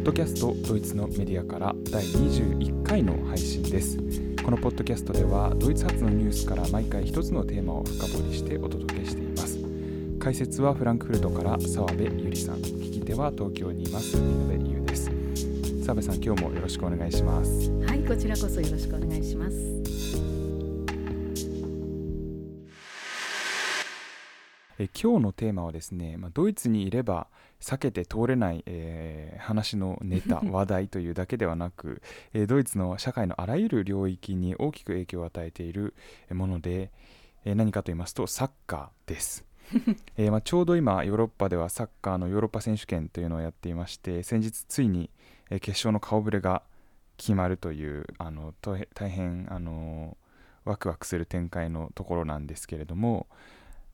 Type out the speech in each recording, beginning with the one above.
ッドキャストドイツのメディアから第21回の配信です。このポッドキャストではドイツ発のニュースから毎回一つのテーマを深掘りしてお届けしています。解説はフランクフルトから澤部ゆりさん聞き手は東京にいます井上優です。澤部さん今日もよろしくお願いします。はいこちらこそよろしくお願いします。え今日のテーマはですね、まあ、ドイツにいれば避けて通れない、えー、話のネタ 話題というだけではなく、えー、ドイツの社会のあらゆる領域に大きく影響を与えているもので、えー、何かと言いますとサッカーです。えーまあ、ちょうど今ヨーロッパではサッカーのヨーロッパ選手権というのをやっていまして先日ついに、えー、決勝の顔ぶれが決まるというあの大変あのワクワクする展開のところなんですけれども、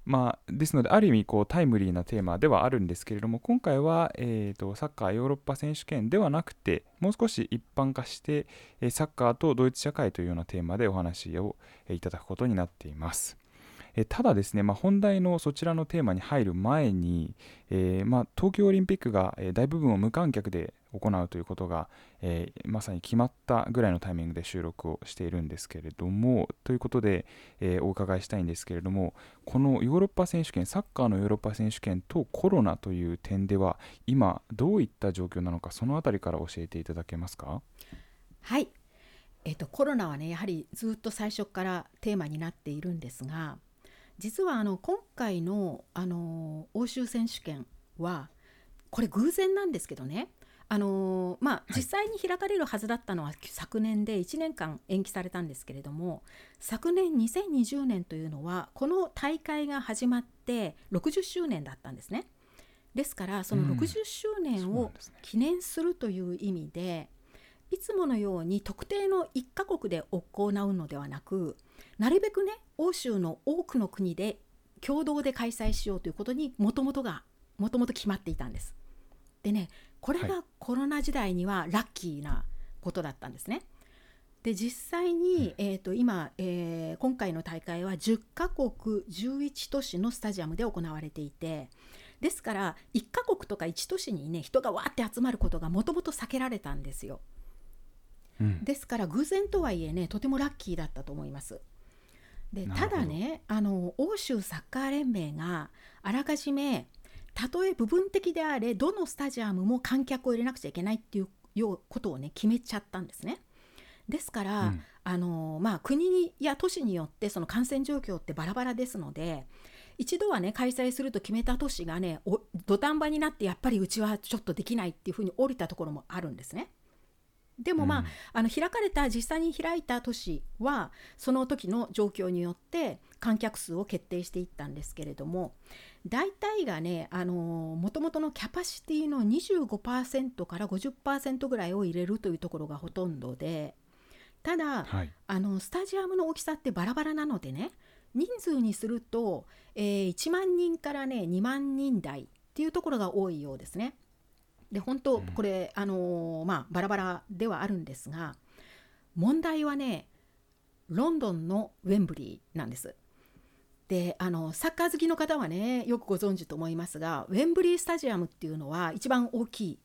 まあ、ですので、ある意味こうタイムリーなテーマではあるんですけれども、今回は、えーと、サッカーヨーロッパ選手権ではなくて、もう少し一般化して、サッカーとドイツ社会というようなテーマでお話をいただくことになっています。えただですね、まあ、本題のそちらのテーマに入る前に、えー、まあ、東京オリンピックが、大部分を無観客で行うということが、えー、まさに決まったぐらいのタイミングで収録をしているんですけれどもということで、えー、お伺いしたいんですけれどもこのヨーロッパ選手権サッカーのヨーロッパ選手権とコロナという点では今どういった状況なのかその辺りから教えていただけますか？はい。えーと、コロナはねやはりずっと最初からテーマになっているんですが実はあの今回のあの欧州選手権はこれ偶然なんですけどね。あのまあ、実際に開かれるはずだったのは昨年で1年間延期されたんですけれども昨年2020年というのはこの大会が始まって60周年だったんですね。ですからその60周年を記念するという意味で、いつものように特定の1カ国で行うのではなくなるべくね欧州の多くの国で共同で開催しようということにもともとがもともと決まっていたんです。でねこれがコロナ時代にはラッキーなことだったんですね。で実際に、えーと、今、えー、今回の大会は10カ国11都市のスタジアムで行われていてですから1カ国とか1都市にね人がわーって集まることがもともと避けられたんですよ。うん、ですから偶然とはいえねとてもラッキーだったと思います。でただねあの欧州サッカー連盟があらかじめたとえ部分的であれどのスタジアムも観客を入れなくちゃいけないっていうことをね決めちゃったんですね。ですから、うん、あのまあ、国や都市によってその感染状況ってバラバラですので一度はね開催すると決めた都市がね土壇場になってやっぱりうちはちょっとできないっていうふうに降りたところもあるんですね。でもまあうん、あの開かれた実際に開いた都市はその時の状況によって観客数を決定していったんですけれども大体がねもともとのキャパシティの25%から50%ぐらいを入れるというところがほとんどでただ、はい、あのスタジアムの大きさってバラバラなのでね人数にすると、えー、1万人からね2万人台っていうところが多いようですね。で本当これ、あのー、まあバラバラではあるんですが問題はねロンドンのウェンブリーなんです。であのサッカー好きの方はねよくご存知と思いますがウェンブリースタジアムっていうのは一番大きい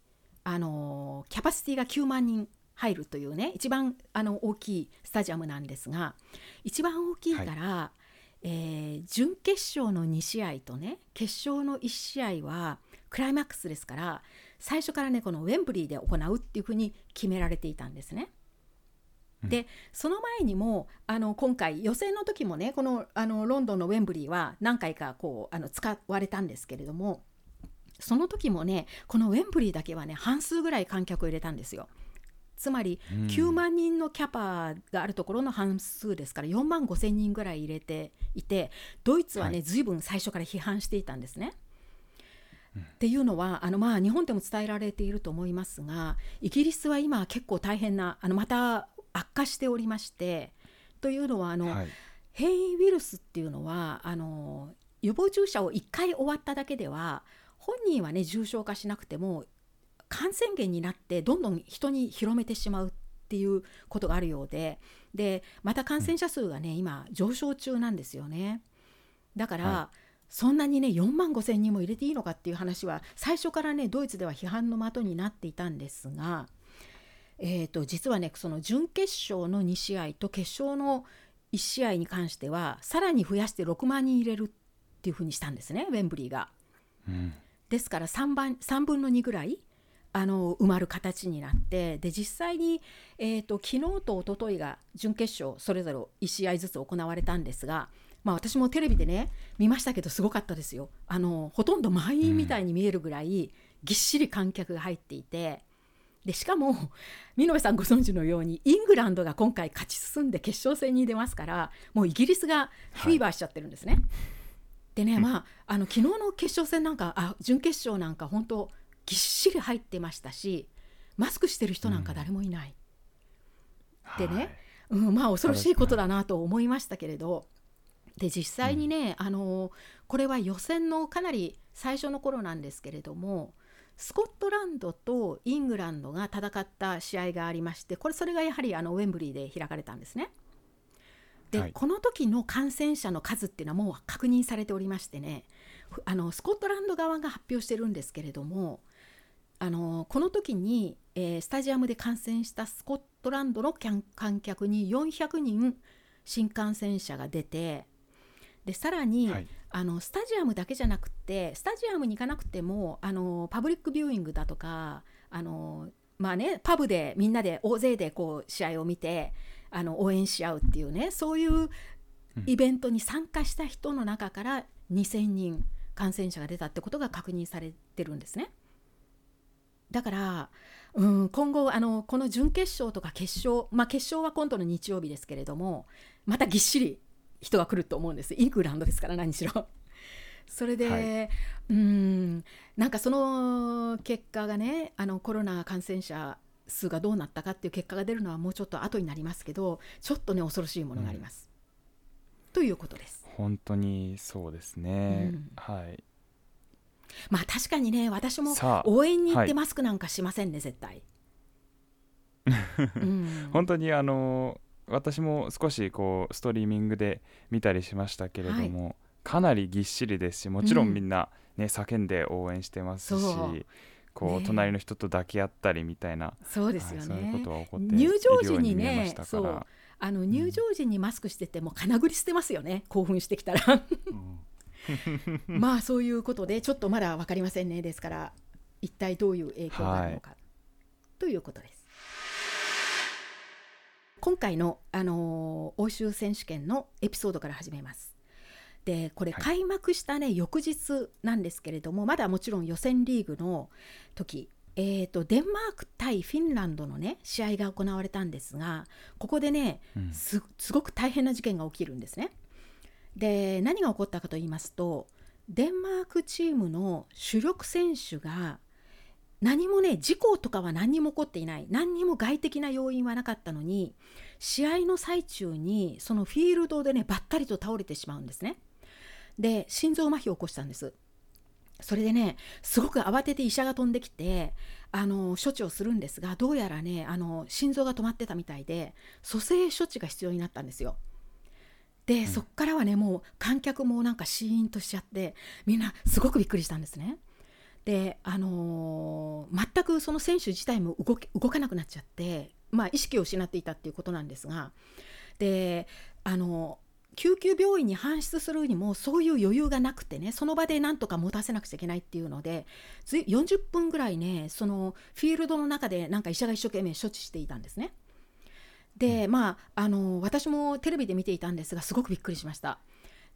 あのキャパシティが9万人入るというね一番あの大きいスタジアムなんですが一番大きいから、はい、えー、準決勝の2試合とね決勝の1試合はクライマックスですから最初からねこのウェンブリーで行うっていうふうに決められていたんですね。でその前にもあの今回予選の時もねこのあのロンドンのウェンブリーは何回かこうあの使われたんですけれどもその時もねこのウェンブリーだけはね半数ぐらい観客を入れたんですよ。つまり9万人のキャパがあるところの半数ですから4万5千人ぐらい入れていてドイツはね、はい、随分最初から批判していたんですね。っていうのはあの、まあ、日本でも伝えられていると思いますがイギリスは今結構大変なあのまた悪化しておりましてというのはあの、はい、変異ウイルスっていうのはあの予防注射を1回終わっただけでは本人はね重症化しなくても感染源になってどんどん人に広めてしまうっていうことがあるようででまた感染者数がね、うん、今上昇中なんですよね。だから、はい、そんなにね4万5千人も入れていいのかっていう話は最初からねドイツでは批判の的になっていたんですが、えー、と実はねその準決勝の2試合と決勝の1試合に関してはさらに増やして6万人入れるっていうふうにしたんですねウェンブリーが。うんですから 3, 番3分の2ぐらいあの埋まる形になってで実際に、えーと、昨日と一昨日が準決勝それぞれ1試合ずつ行われたんですが、まあ、私もテレビでね見ましたけどすごかったですよあのほとんど満員みたいに見えるぐらい、ぎっしり観客が入っていてでしかも見延さんご存知のようにイングランドが今回勝ち進んで決勝戦に出ますからもうイギリスがフィーバーしちゃってるんですね。はい、でね、まああの昨日の決勝戦なんかあ準決勝なんか本当ぎっしり入ってましたしマスクしてる人なんか誰もいない。うん、でね、はい、うん、まあ恐ろしいことだなと思いましたけれど。で実際にね、うん、あのこれは予選のかなり最初の頃なんですけれどもスコットランドとイングランドが戦った試合がありましてこれそれがやはりあのウェンブリーで開かれたんですね。で、はい、この時の感染者の数っていうのはもう確認されておりましてねあのスコットランド側が発表してるんですけれどもあのこの時に、えー、スタジアムで感染したスコットランドの観客に400人新感染者が出てでさらに、はい、あのスタジアムだけじゃなくてスタジアムに行かなくてもあのパブリックビューイングだとかあのまあねパブでみんなで大勢でこう試合を見てあの応援し合うっていうねそういうイベントに参加した人の中から2,000人感染者が出たってことが確認されてるんですね。だから、うん、今後あのこの準決勝とか決勝、まあ、決勝は今度の日曜日ですけれどもまたぎっしり人が来ると思うんですイングランドですから何しろ。それで、はい、うんなんかその結果がねあのコロナ感染者数がどうなったかっていう結果が出るのはもうちょっと後になりますけどちょっとね恐ろしいものがあります。うん、ということです。本当にそうですね、うん、はいまあ確かにね私も応援に行ってマスクなんかしませんね、はい、絶対。うん、本当にあの私も少しこうストリーミングで見たりしましたけれども、はい、かなりぎっしりですしもちろんみんなね、うん、叫んで応援してますし。こう、ね、隣の人と抱き合ったりみたいなそうですよね、そういうことは起こって入場時にねそう。あの入場時にマスクしてても金繰りしてますよね、興奮してきたら。まあそういうことでちょっとまだ分かりませんねですから一体どういう影響があるのか、はい、ということです。今回の、あのー、欧州選手権のエピソードから始めます。でこれ開幕したね、はい、翌日なんですけれどもまだもちろん予選リーグの時えーと、デンマーク対フィンランドのね試合が行われたんですがここでね、うん、すごく大変な事件が起きるんですね。で何が起こったかと言いますとデンマークチームの主力選手が何もね事故とかは何にも起こっていない何にも外的な要因はなかったのに試合の最中にそのフィールドでねばったりと倒れてしまうんですね。で心臓麻痺を起こしたんです。それでねすごく慌てて医者が飛んできてあの処置をするんですがどうやらねあの心臓が止まってたみたいで蘇生処置が必要になったんですよ。で、うん、そっからはねもう観客もなんかシーンとしちゃってみんなすごくびっくりしたんですね。であのー、全くその選手自体も動動かなくなっちゃって、まあ、意識を失っていたっていうことなんですがであの救急病院に搬出するにもそういう余裕がなくてねその場でなんとか持たせなくちゃいけないっていうので40分ぐらいねそのフィールドの中でなんか医者が一生懸命処置していたんですね。でまああの私もテレビで見ていたんですがすごくびっくりしました。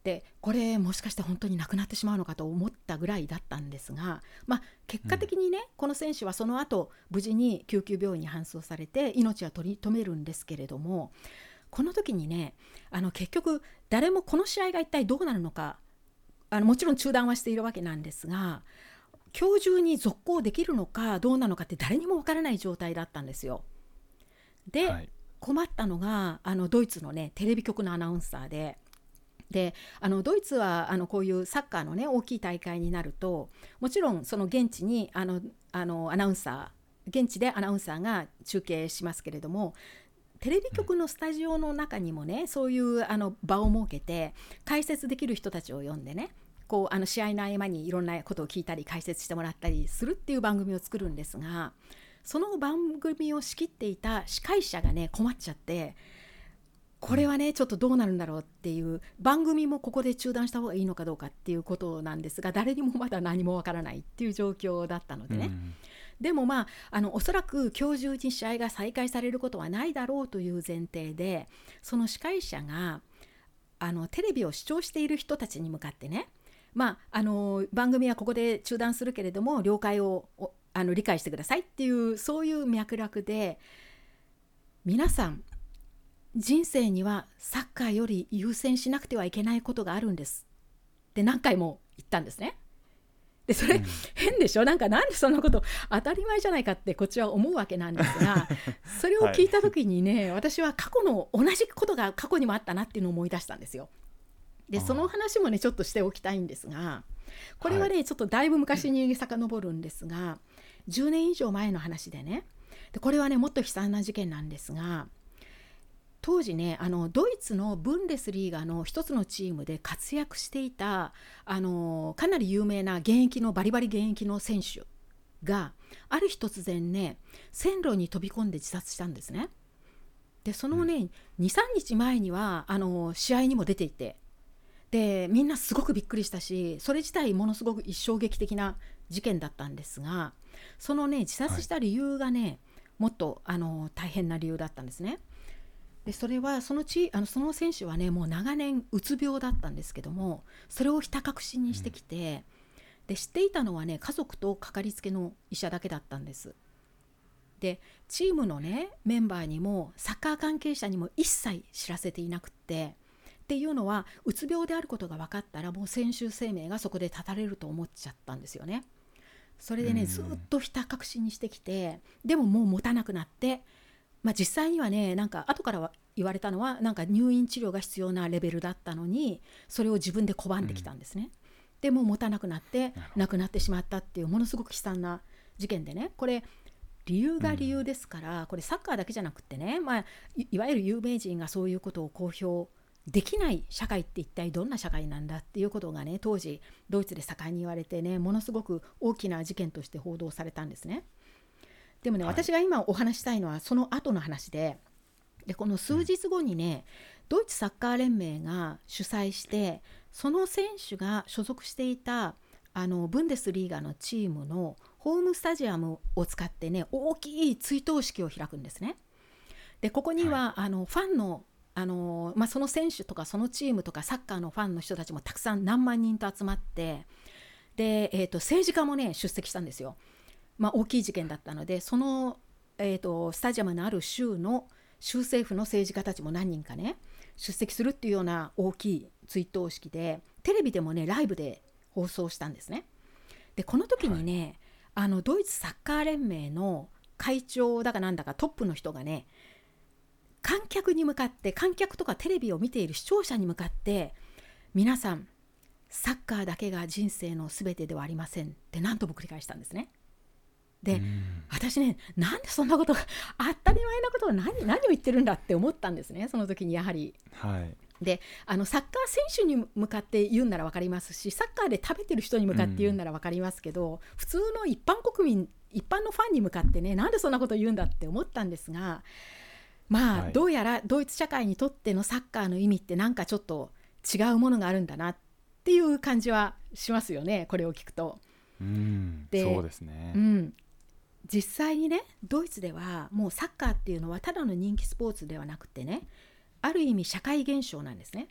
でこれもしかして本当になくなってしまうのかと思ったぐらいだったんですが、まあ、結果的にね、うん、この選手はその後無事に救急病院に搬送されて命は取り留めるんですけれどもこの時にねあの結局誰もこの試合が一体どうなるのかあのもちろん中断はしているわけなんですが今日中に続行できるのかどうなのかって誰にもわからない状態だったんですよ。で、はい、困ったのがあのドイツのねテレビ局のアナウンサーで。であのドイツはあのこういうサッカーのね大きい大会になるともちろんその現地にあのあのアナウンサー現地でアナウンサーが中継しますけれどもテレビ局のスタジオの中にもねそういうあの場を設けて解説できる人たちを呼んでねこうあの試合の合間にいろんなことを聞いたり解説してもらったりするっていう番組を作るんですがその番組を仕切っていた司会者がね困っちゃってこれはねちょっとどうなるんだろうっていう番組もここで中断した方がいいのかどうかっていうことなんですが誰にもまだ何もわからないっていう状況だったのでね、うん、でもまああのおそらく今日中に試合が再開されることはないだろうという前提でその司会者があのテレビを視聴している人たちに向かってねまあ、あの番組はここで中断するけれども了解をあの理解してくださいっていうそういう脈絡で皆さん人生にはサッカーより優先しなくてはいけないことがあるんです。って何回も言ったんですね。でそれ、うん、変でしょ？なんかなんでそんなこと当たり前じゃないかってこっちは思うわけなんですが それを聞いた時にね、はい、私は過去の同じことが過去にもあったなっていうのを思い出したんですよ。でその話もねちょっとしておきたいんですがこれはね、はい、ちょっとだいぶ昔に遡るんですが10年以上前の話でね。でこれはねもっと悲惨な事件なんですが当時ねあのドイツのブンデスリーガの一つのチームで活躍していたあのかなり有名な現役のバリバリ現役の選手がある日突然ね線路に飛び込んで自殺したんですね。でそのね、うん、23日前にはあの試合にも出ていてでみんなすごくびっくりしたしそれ自体ものすごく衝撃的な事件だったんですがそのね自殺した理由がね、はい、もっとあの大変な理由だったんですね。でそれはそのちあのその選手はねもう長年うつ病だったんですけどもそれをひた隠しにしてきて、うん、で知っていたのはね家族とかかりつけの医者だけだったんです。でチームのねメンバーにもサッカー関係者にも一切知らせていなくってっていうのはうつ病であることが分かったらもう選手生命がそこで絶たれると思っちゃったんですよね。それでねずっとひた隠しにしてきてでももう持たなくなってまあ、実際にはねなんか後からは言われたのはなんか入院治療が必要なレベルだったのにそれを自分で拒んできたんですね。うん、でも持たなくなって亡くなってしまったっていうものすごく悲惨な事件でねこれ理由が理由ですから、うん、これサッカーだけじゃなくってね、まあ、いわゆる有名人がそういうことを公表できない社会って一体どんな社会なんだっていうことがね当時ドイツで盛んに言われてねものすごく大きな事件として報道されたんですね。でもね、はい、私が今お話したいのはその後の話ででこの数日後にね、ドイツサッカー連盟が主催してその選手が所属していたあのブンデスリーガのチームのホームスタジアムを使ってね大きい追悼式を開くんですね。でここには、はい、あのファンのあの、まあ、その選手とかそのチームとかサッカーのファンの人たちもたくさん何万人と集まってで、えーと政治家もね出席したんですよ。まあ、大きい事件だったのでその、えーと、スタジアムのある州の州政府の政治家たちも何人かね出席するっていうような大きい追悼式でテレビでもねライブで放送したんですね。でこの時にね、はい、あのドイツサッカー連盟の会長だかなんだかトップの人がね観客に向かって観客とかテレビを見ている視聴者に向かって皆さんサッカーだけが人生の全てではありませんって何度も繰り返したんですね。で、私ねなんでそんなこと当たり前なことを何何を言ってるんだって思ったんですねその時にやはり。はい。であのサッカー選手に向かって言うなら分かりますしサッカーで食べてる人に向かって言うなら分かりますけど、うん、普通の一般国民一般のファンに向かってねなんでそんなこと言うんだって思ったんですがまあ、はい、どうやらドイツ社会にとってのサッカーの意味ってなんかちょっと違うものがあるんだなっていう感じはしますよねこれを聞くと。うん、でそうですね、うん、実際にねドイツではもうサッカーっていうのはただの人気スポーツではなくてねある意味社会現象なんですね。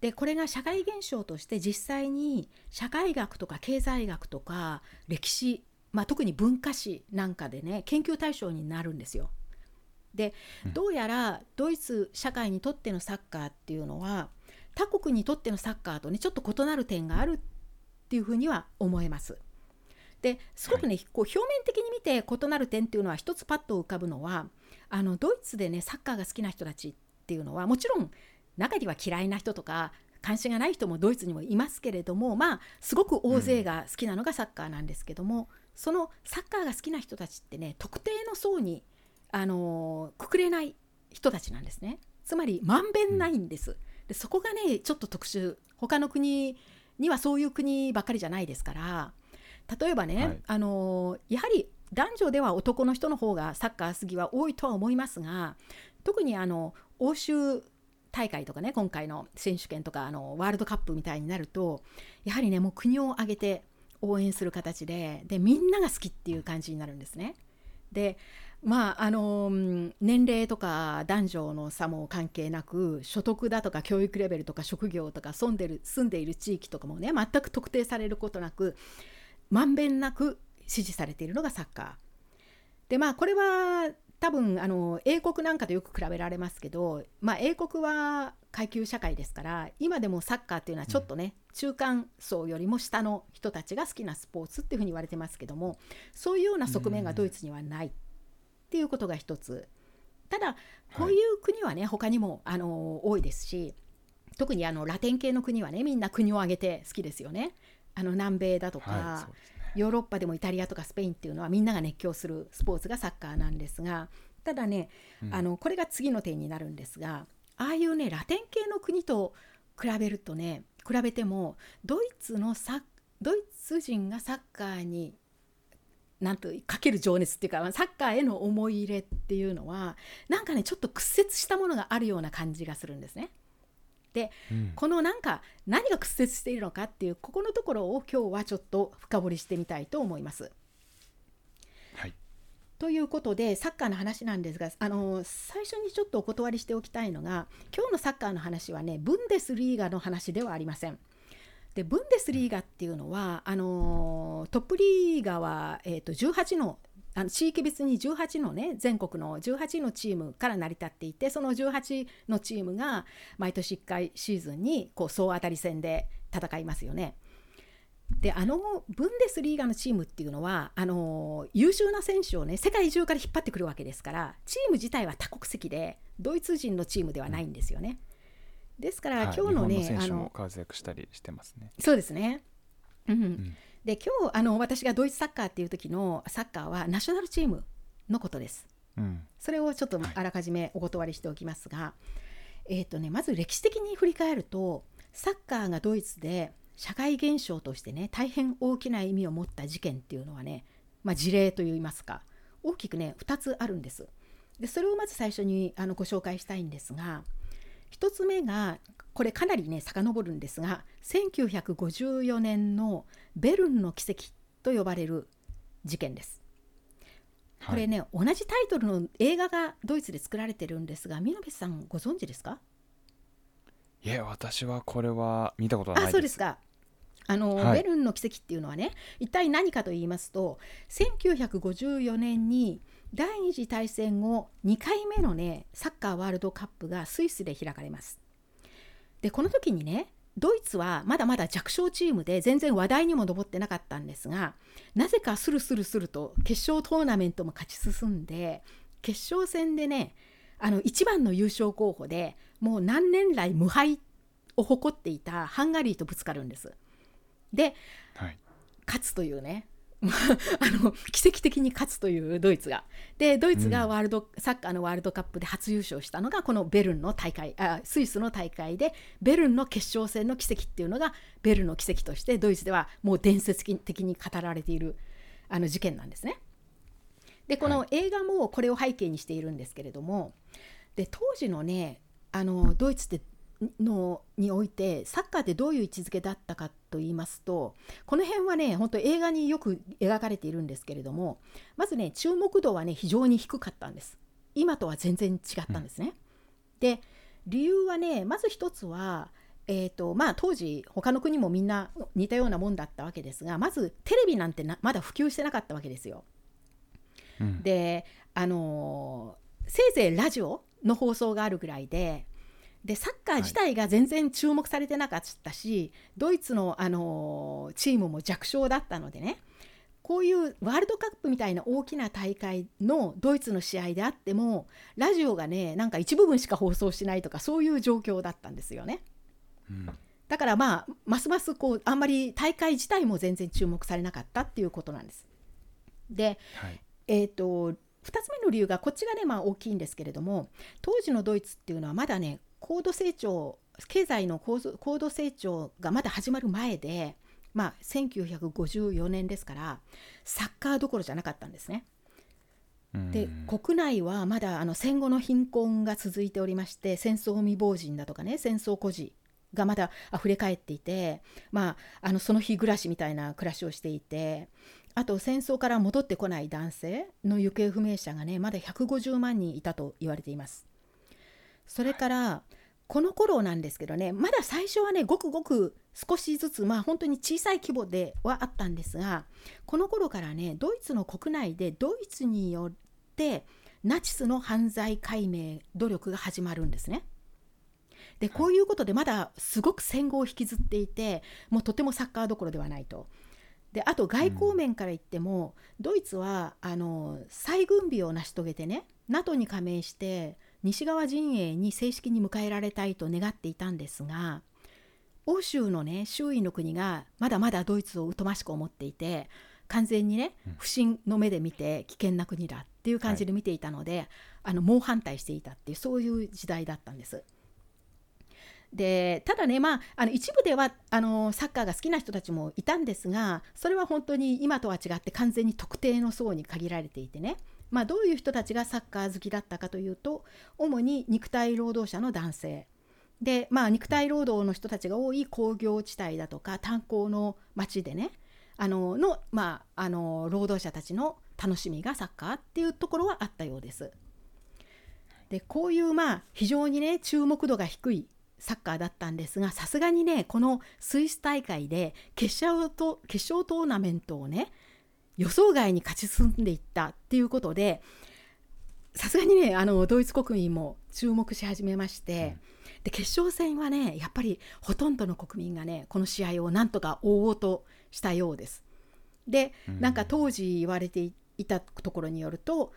でこれが社会現象として実際に社会学とか経済学とか歴史、まあ、特に文化史なんかでね研究対象になるんですよ。でどうやらドイツ社会にとってのサッカーっていうのは他国にとってのサッカーとねちょっと異なる点があるっていうふうには思えます。ですごくね、はい、こう表面的に見て異なる点っていうのは一つパッと浮かぶのはあのドイツでねサッカーが好きな人たちっていうのはもちろん中には嫌いな人とか関心がない人もドイツにもいますけれどもまあすごく大勢が好きなのがサッカーなんですけども、うん、そのサッカーが好きな人たちってね特定の層にあのくくれない人たちなんですね。つまりまんべんないんです。でそこがねちょっと特殊。他の国にはそういう国ばっかりじゃないですから例えばね、はい、あのやはり男女では男の人の方がサッカー好きは多いとは思いますが特にあの欧州大会とかね今回の選手権とかあのワールドカップみたいになるとやはりねもう国を挙げて応援する形ででみんなが好きっていう感じになるんですね。でまああの年齢とか男女の差も関係なく所得だとか教育レベルとか職業とか住んでる住んでいる地域とかもね全く特定されることなくまんべんなく支持されているのがサッカー。でまあこれは多分あの英国なんかとよく比べられますけど、まあ、英国は階級社会ですから今でもサッカーっていうのはちょっとね、うん、中間層よりも下の人たちが好きなスポーツっていうふうに言われてますけどもそういうような側面がドイツにはないっていうことが一つ。ただこういう国はね、はい、他にもあの多いですし特にあのラテン系の国はねみんな国を挙げて好きですよね。あの南米だとか、はい、ヨーロッパでもイタリアとかスペインっていうのはみんなが熱狂するスポーツがサッカーなんですがただね、うん、あのこれが次の点になるんですがああいうねラテン系の国と比べるとね比べてもドイツのサドイツ人がサッカーになんとかける情熱っていうかサッカーへの思い入れっていうのはなんかねちょっと屈折したものがあるような感じがするんですね。で、うん、このなんか何が屈折しているのかっていうここのところを今日はちょっと深掘りしてみたいと思います。はい、ということでサッカーの話なんですがあの最初にちょっとお断りしておきたいのが今日のサッカーの話はねブンデスリーガの話ではありません。でブンデスリーガっていうのはあのトップリーガは、えーと、と18のあの地域別に18のね全国の18のチームから成り立っていてその18のチームが毎年1回シーズンにこう総当たり戦で戦いますよね。であのブンデスリーガのチームっていうのはあの優秀な選手をね世界中から引っ張ってくるわけですからチーム自体は多国籍でドイツ人のチームではないんですよね。ですから、今日のねあの活躍したりしてますね。そうですね。うん、うんで今日あの私がドイツサッカーっていう時のサッカーはナショナルチームのことです。うん、それをちょっとあらかじめお断りしておきますが、はい、えーとね、まず歴史的に振り返るとサッカーがドイツで社会現象としてね大変大きな意味を持った事件っていうのはね、まあ、事例といいますか大きくね2つあるんです。でそれをまず最初にあのご紹介したいんですが1つ目がこれかなりね遡るんですが1954年のベルンの奇跡と呼ばれる事件です。これね、はい、同じタイトルの映画がドイツで作られてるんですが、美濃部さんご存知ですか？いえ、私はこれは見たことないです。あ、そうですか。あの、はい、ベルンの奇跡っていうのはね、一体何かと言いますと、1954年に第二次大戦後2回目のね、サッカーワールドカップがスイスで開かれます。でこの時にねドイツはまだまだ弱小チームで全然話題にも上ってなかったんですがなぜかスルスルスルと決勝トーナメントも勝ち進んで決勝戦でねあの一番の優勝候補でもう何年来無敗を誇っていたハンガリーとぶつかるんです。で、はい、勝つというね あの奇跡的に勝つというドイツが。でドイツがワールド、うん、サッカーのワールドカップで初優勝したのがこのベルンの大会あスイスの大会でベルンの決勝戦の奇跡っていうのがベルンの奇跡としてドイツではもう伝説的に語られているあの事件なんですね。でこの映画もこれを背景にしているんですけれども、で当時のねあのドイツってのにおいてサッカーってどういう位置づけだったかと言いますとこの辺はね本当映画によく描かれているんですけれどもまずね注目度はね非常に低かったんです。今とは全然違ったんですね、うん、で理由はねまず一つはえーとまあ、当時他の国もみんな似たようなもんだったわけですがまずテレビなんてまだ普及してなかったわけですよ。うん、であのー、せいぜいラジオの放送があるぐらいででサッカー自体が全然注目されてなかったし、はい、ドイツの、あのチームも弱小だったのでねこういうワールドカップみたいな大きな大会のドイツの試合であってもラジオがねなんか一部分しか放送しないとかそういう状況だったんですよね。うん、だからまあますますこうあんまり大会自体も全然注目されなかったっていうことなんです。で、はい、えっ、ー、と2つ目の理由がこっちがねまあ大きいんですけれども当時のドイツっていうのはまだね高度成長経済の高高度成長がまだ始まる前で、まあ、1954年ですからサッカーどころじゃなかったんですね。で国内はまだあの戦後の貧困が続いておりまして戦争未亡人だとかね戦争孤児がまだ溢れ返っていて、まあ、あのその日暮らしみたいな暮らしをしていてあと戦争から戻ってこない男性の行方不明者がねまだ150万人いたと言われています。それから、この頃なんですけどねまだ最初はねごくごく少しずつまあ本当に小さい規模ではあったんですがこの頃からねドイツの国内でドイツによってナチスの犯罪解明努力が始まるんですね。でこういうことでまだすごく戦後を引きずっていてもうとてもサッカーどころではないと。であと外交面から言っても、うん、ドイツはあの再軍備を成し遂げてね NATO に加盟して西側陣営に正式に迎えられたいと願っていたんですが欧州のね周囲の国がまだまだドイツを疎ましく思っていて完全にね不信の目で見て危険な国だっていう感じで見ていたので、はい、あの猛反対していたっていうそういう時代だったんです。でただね、まあ、あの一部ではあのサッカーが好きな人たちもいたんですがそれは本当に今とは違って完全に特定の層に限られていてねまあ、どういう人たちがサッカー好きだったかというと主に肉体労働者の男性で、まあ、肉体労働の人たちが多い工業地帯だとか炭鉱の町でねあのの、まあ、あの労働者たちの楽しみがサッカーっていうところはあったようです。でこういうまあ非常にね注目度が低いサッカーだったんですがさすがにねこのスイス大会で決勝と決勝トーナメントをね予想外に勝ち進んでいったっていうことでさすがにねあのドイツ国民も注目し始めまして、うん、で決勝戦はねやっぱりほとんどの国民がねこの試合をなんとか追おうとしたようです。でなんか当時言われていたところによると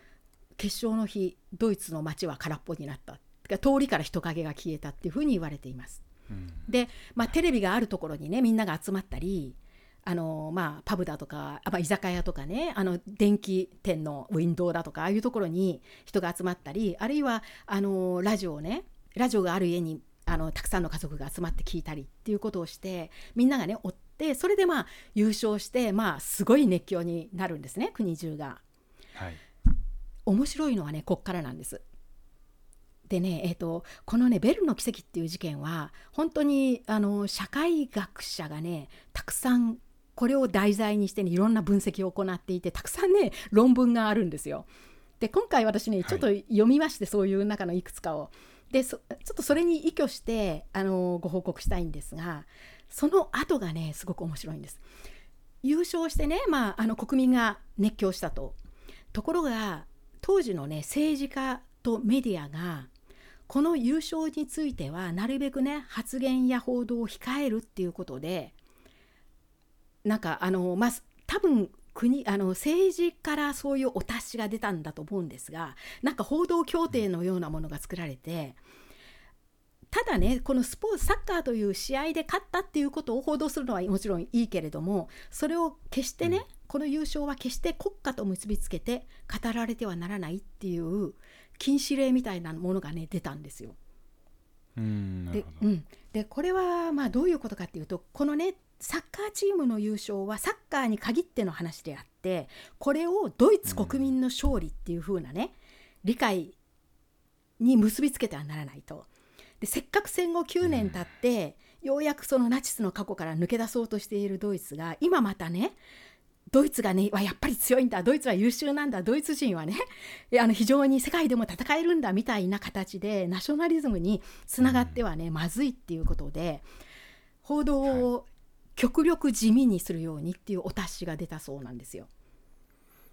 決勝の日ドイツの街は空っぽになった通りから人影が消えたっていうふうに言われています。うん、で、まあ、テレビがあるところにねみんなが集まったりあのまあ、パブだとか、まあ、居酒屋とかねあの電気店のウィンドウだとかああいうところに人が集まったりあるいはあのラジオをねラジオがある家にあのたくさんの家族が集まって聞いたりっていうことをしてみんながね追ってそれでまあ優勝して、まあ、すごい熱狂になるんですね国中が。はい、面白いのはねこっからなんです。でね、えーと、このねベルの奇跡っていう事件は本当にあの社会学者がねたくさんこれを題材にしてねいろんな分析を行っていてたくさんね論文があるんですよ。で今回私ねちょっと読みまして、はい、そういう中のいくつかを。でちょっとそれに依拠してあのご報告したいんですがその後がねすごく面白いんです。優勝してね、まあ、あの国民が熱狂したと。ところが当時のね政治家とメディアがこの優勝についてはなるべくね発言や報道を控えるっていうことでなんかあのまあ多分国あの政治からそういうお達しが出たんだと思うんですがなんか報道協定のようなものが作られてただねこのスポーツサッカーという試合で勝ったっていうことを報道するのはもちろんいいけれどもそれを決してね、うん、この優勝は決して国家と結びつけて語られてはならないっていう禁止令みたいなものがね出たんですよ。うんでうん、でこれはまあどういうことかっていうとこのねサッカーチームの優勝はサッカーに限っての話であってこれをドイツ国民の勝利っていう風なね、理解に結びつけてはならないと。でせっかく戦後9年経って、ようやくそのナチスの過去から抜け出そうとしているドイツが今またねドイツがねやっぱり強いんだドイツは優秀なんだドイツ人はねあの非常に世界でも戦えるんだみたいな形でナショナリズムにつながってはね、まずいっていうことで報道を極力地味にするようにっていうお達しが出たそうなんですよ。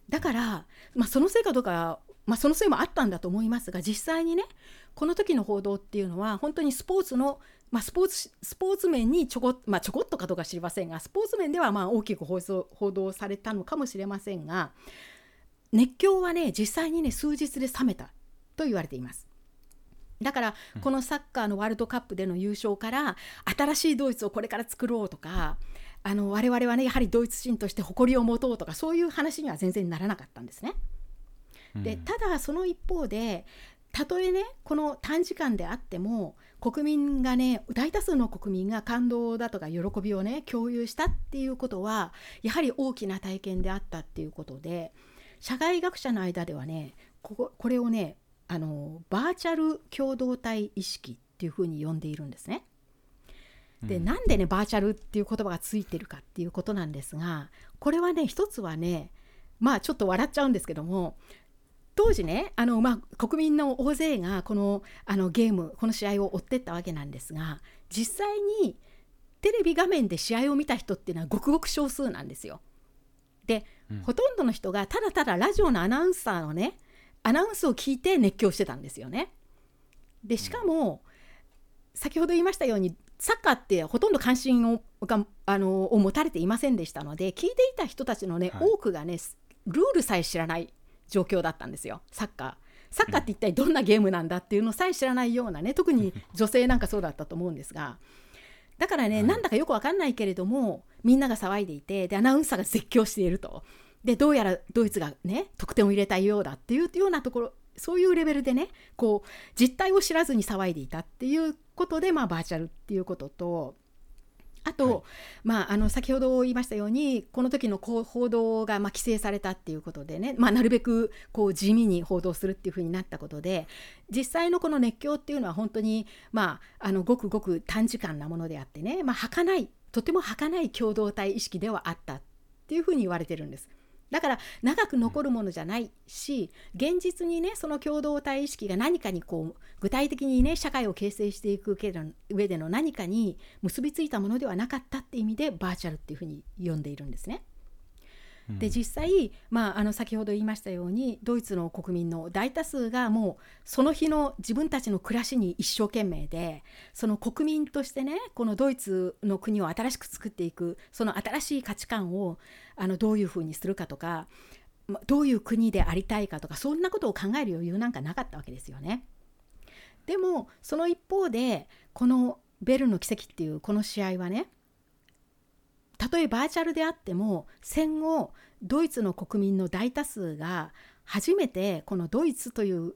だから、まあ、そのせいかどうか、まあ、そのせいもあったんだと思いますが実際にねこの時の報道っていうのは本当にスポーツの、まあ、スポーツスポーツ面にちょこ,、まあ、ちょこっとかどうか知りませんがスポーツ面ではまあ大きく報報道されたのかもしれませんが熱狂はね実際にね数日で冷めたと言われています。だからこのサッカーのワールドカップでの優勝から新しいドイツをこれから作ろうとかあの我々はねやはりドイツ人として誇りを持とうとかそういう話には全然ならなかったんですね。でただその一方でたとえねこの短時間であっても国民がね大多数の国民が感動だとか喜びをね共有したっていうことはやはり大きな体験であったっていうことで社会学者の間ではねこここれをねあのバーチャル共同体意識っていうふうに呼んでいるんですね。で、うんなんでねバーチャルっていう言葉がついてるかっていうことなんですがこれはね一つはねまあちょっと笑っちゃうんですけども当時ねあの、まあ、国民の大勢がこのあのゲームこの試合を追ってったわけなんですが実際にテレビ画面で試合を見た人っていうのはごくごく少数なんですよ。で、うんほとんどの人がただただラジオのアナウンサーのねアナウンスを聞いて熱狂してたんですよね。でしかも、先ほど言いましたようにサッカーってほとんど関心をがあのを持たれていませんでしたので聞いていた人たちのね、はい。多くがねルールさえ知らない状況だったんですよ。サッカー。サッカーって一体どんなゲームなんだっていうのさえ知らないようなね特に 女性なんかそうだったと思うんですが。だからね、はい。なんだかよくわかんないけれどもみんなが騒いでいてでアナウンサーが絶叫しているとでどうやらドイツがね得点を入れたようだっていうようなところそういうレベルでねこう実態を知らずに騒いでいたっていうことで、まあ、バーチャルっていうこととあと、はいまあ、あの先ほど言いましたようにこの時のこう報道がまあ規制されたっていうことでね、まあ、なるべくこう地味に報道するっていうふうになったことで実際のこの熱狂っていうのは本当に、まあ、あのごくごく短時間なものであってね、まあ、儚いとても儚い共同体意識ではあったっていうふうに言われてるんです。だから長く残るものじゃないし現実にねその共同体意識が何かにこう具体的にね社会を形成していく上での上での何かに結びついたものではなかったって意味でバーチャルっていうふうに呼んでいるんですね。で実際、まあ、あの先ほど言いましたようにドイツの国民の大多数がもうその日の自分たちの暮らしに一生懸命でその国民としてねこのドイツの国を新しく作っていくその新しい価値観をあのどういうふうにするかとかどういう国でありたいかとかそんなことを考える余裕なんかなかったわけですよね。でもその一方でこの「ベルの奇跡」っていうこの試合はねたとえバーチャルであっても戦後ドイツの国民の大多数が初めてこのドイツという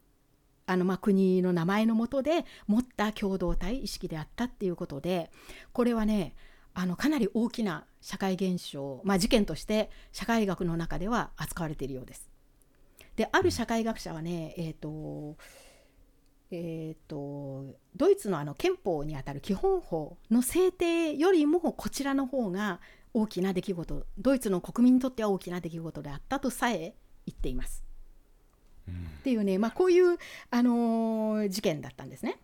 あのまあ国の名前のもとで持った共同体意識であったっていうことでこれはねあのかなり大きな社会現象、まあ、事件として社会学の中では扱われているようです。である社会学者はね、えーとえー、とドイツのあの憲法にあたる基本法の制定よりもこちらの方が大きな出来事ドイツの国民にとっては大きな出来事であったとさえ言っています。うんっていうね、まあ、こういう、あのー事件だったんですね。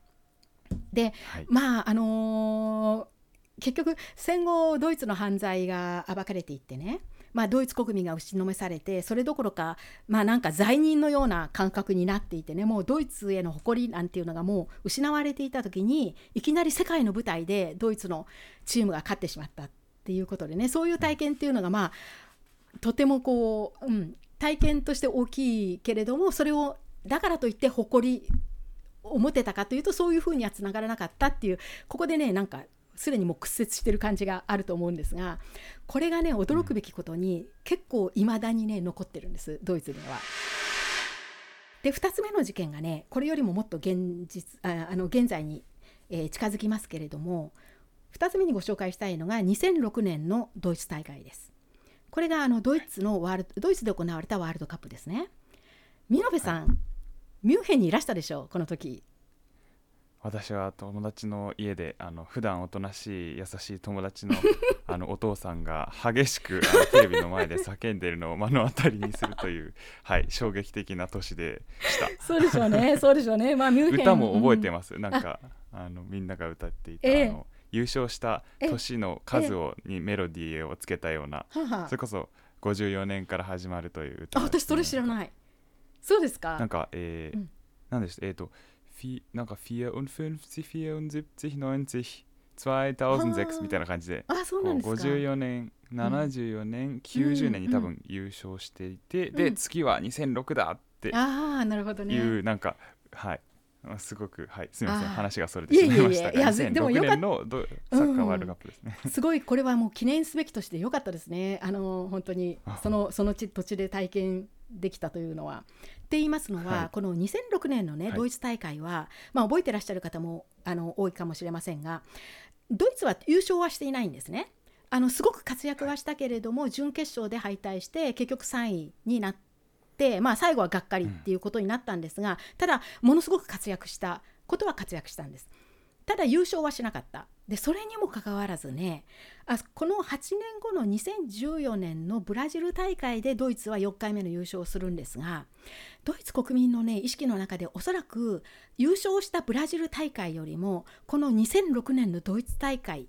ではいまああのー結局戦後ドイツの犯罪が暴かれていってね、まあ、ドイツ国民が打ちのめされてそれどころかまあなんか罪人のような感覚になっていてねもうドイツへの誇りなんていうのがもう失われていた時にいきなり世界の舞台でドイツのチームが勝ってしまったっていうことでねそういう体験っていうのがまあとてもこう、うん、体験として大きいけれどもそれをだからといって誇りを持てたかというとそういうふうにはつながらなかったっていうここでねなんかすでにもう屈折してる感じがあると思うんですがこれがね驚くべきことに、結構いまだにね残ってるんですドイツでは。で2つ目の事件がねこれよりももっと現実ああの現在に、えー近づきますけれども2つ目にご紹介したいのが2006年のドイツ大会です。これがあのドイツのワールドドイツで行われたワールドカップですね。ミノフェさん、ミュンヘンにいらしたでしょうこの時。私は友達の家であの普段おとなしい優しい友達の あのお父さんが激しくあのテレビの前で叫んでるのを目の当たりにするという、はい、衝撃的な年でした。そうでしょうね、そうでしょうね。まあミュ歌も覚えてまます、なんかあのみんなが歌っていた、ええ。あの優勝した年の数をにメロディーをつけたような、それこそ54年から始まるという歌あ、私それ知らない。そうですか。なんか、えーうん。なんでしたえっ、と、フィなんか54、74、90、2006みたいな感じで、あ、そうこうんなですか。54年、74年、90年に多分優勝していて、で、うん次は2006だってああ、なるほどね。いう、なんか、はい。あすごく、はい、すみません、話がそれてしまいましたいえいえいやでもよ2006かっ年のどサッカーワールドカップですね。すごいこれはもう記念すべきとして良かったですね。あの本当にあそのその地土地で体験できたというのは。って言いますのは、はいこの2006年のね、はいドイツ大会は、まあ、覚えてらっしゃる方もあの多いかもしれませんがドイツは優勝はしていないんですね。あのすごく活躍はしたけれども、準決勝で敗退して結局3位になって、まあ、最後はがっかりっていうことになったんですが、ただものすごく活躍したことは活躍したんです。ただ優勝はしなかった。でそれにもかかわらずねあこの8年後の2014年のブラジル大会でドイツは4回目の優勝をするんですがドイツ国民のね意識の中でおそらく優勝したブラジル大会よりもこの2006年のドイツ大会っ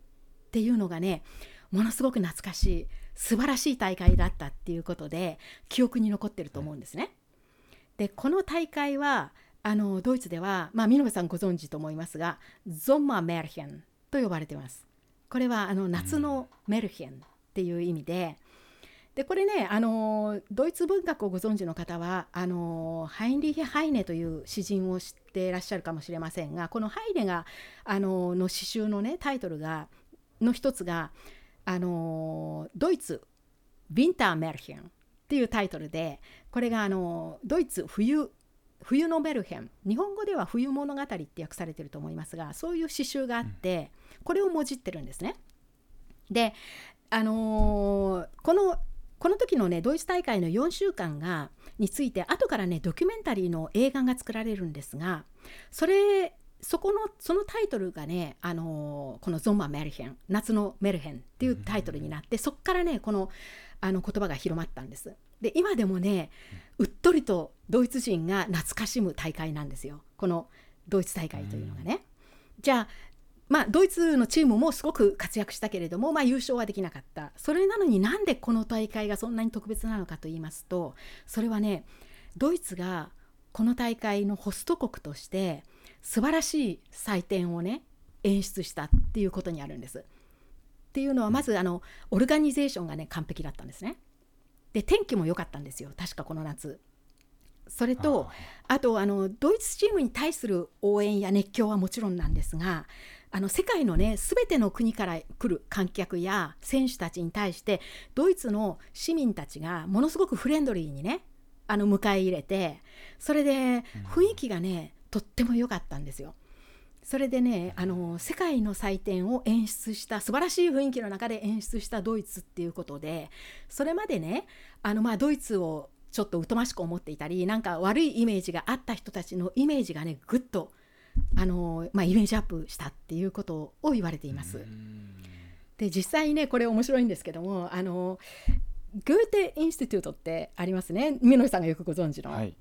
ていうのがねものすごく懐かしい素晴らしい大会だったっていうことで記憶に残ってると思うんですね。でこの大会はあのドイツでは、まあ、見延さんご存知と思いますがゾンマメルヘンと呼ばれてます。これはあの夏のメルヘンっていう意味で、でこれねあのドイツ文学をご存知の方はあのハインリヒ・ハイネという詩人を知っていらっしゃるかもしれませんがこのハイネがあのの詩集のねタイトルがの一つがあのドイツ・ヴィンター・メルヘンっていうタイトルでこれがあのドイツ冬冬のメルヘン。日本語では冬物語って訳されてると思いますがそういう詩集があってこれをもじってるんですね。であのーこのこの時のねドイツ大会の4週間がについて後からねドキュメンタリーの映画が作られるんですがそれそこのそのタイトルがね、あのーこの「ゾンマメルヘン」「夏のメルヘン」っていうタイトルになってそこからねこのあの言葉が広まったんです。で今でもねうっとりとドイツ人が懐かしむ大会なんですよこのドイツ大会というのがね。じゃあまあ、ドイツのチームもすごく活躍したけれども、まあ、優勝はできなかったそれなのになんでこの大会がそんなに特別なのかと言いますとそれはねドイツがこの大会のホスト国として素晴らしい祭典をね演出したっていうことにあるんです。っていうのはまずあのオルガニゼーションがね完璧だったんですね。で天気も良かったんですよ確かこの夏。それとあとあのドイツチームに対する応援や熱狂はもちろんなんですがあの世界のね全ての国から来る観客や選手たちに対してドイツの市民たちがものすごくフレンドリーにねあの迎え入れてそれで雰囲気がねとっても良かったんですよ。それでねあの世界の祭典を演出した素晴らしい雰囲気の中で演出したドイツっていうことでそれまでねあのまあドイツをちょっと疎ましく思っていたりなんか悪いイメージがあった人たちのイメージがねぐっとあの、まあ、イメージアップしたっていうことを言われています。で実際にねこれ面白いんですけどもあのグーテ・インスティテュートってありますね美濃さんがよくご存知の。はい